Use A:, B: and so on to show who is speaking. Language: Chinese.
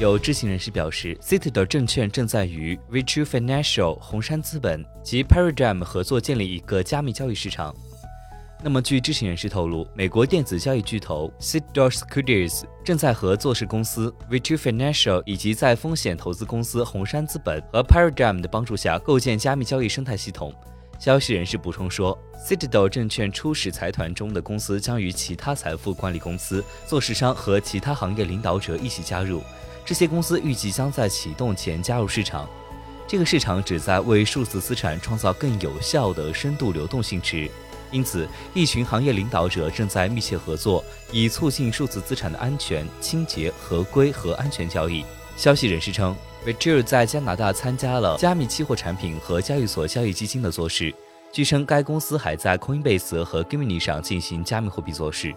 A: 有知情人士表示，Citadel 证券正在与 Virtue Financial、红杉资本及 Paradigm 合作建立一个加密交易市场。那么，据知情人士透露，美国电子交易巨头 Citadel Securities 正在和做市公司 Virtue Financial 以及在风险投资公司红杉资本和 Paradigm 的帮助下构建加密交易生态系统。消息人士补充说，Citadel 证券初始财团中的公司将与其他财富管理公司、做市商和其他行业领导者一起加入。这些公司预计将在启动前加入市场。这个市场旨在为数字资产创造更有效的深度流动性池。因此，一群行业领导者正在密切合作，以促进数字资产的安全、清洁、合规和安全交易。消息人士称。v i t u 在加拿大参加了加密期货产品和交易所交易基金的做事。据称，该公司还在 Coinbase 和 Gemini 上进行加密货币做事。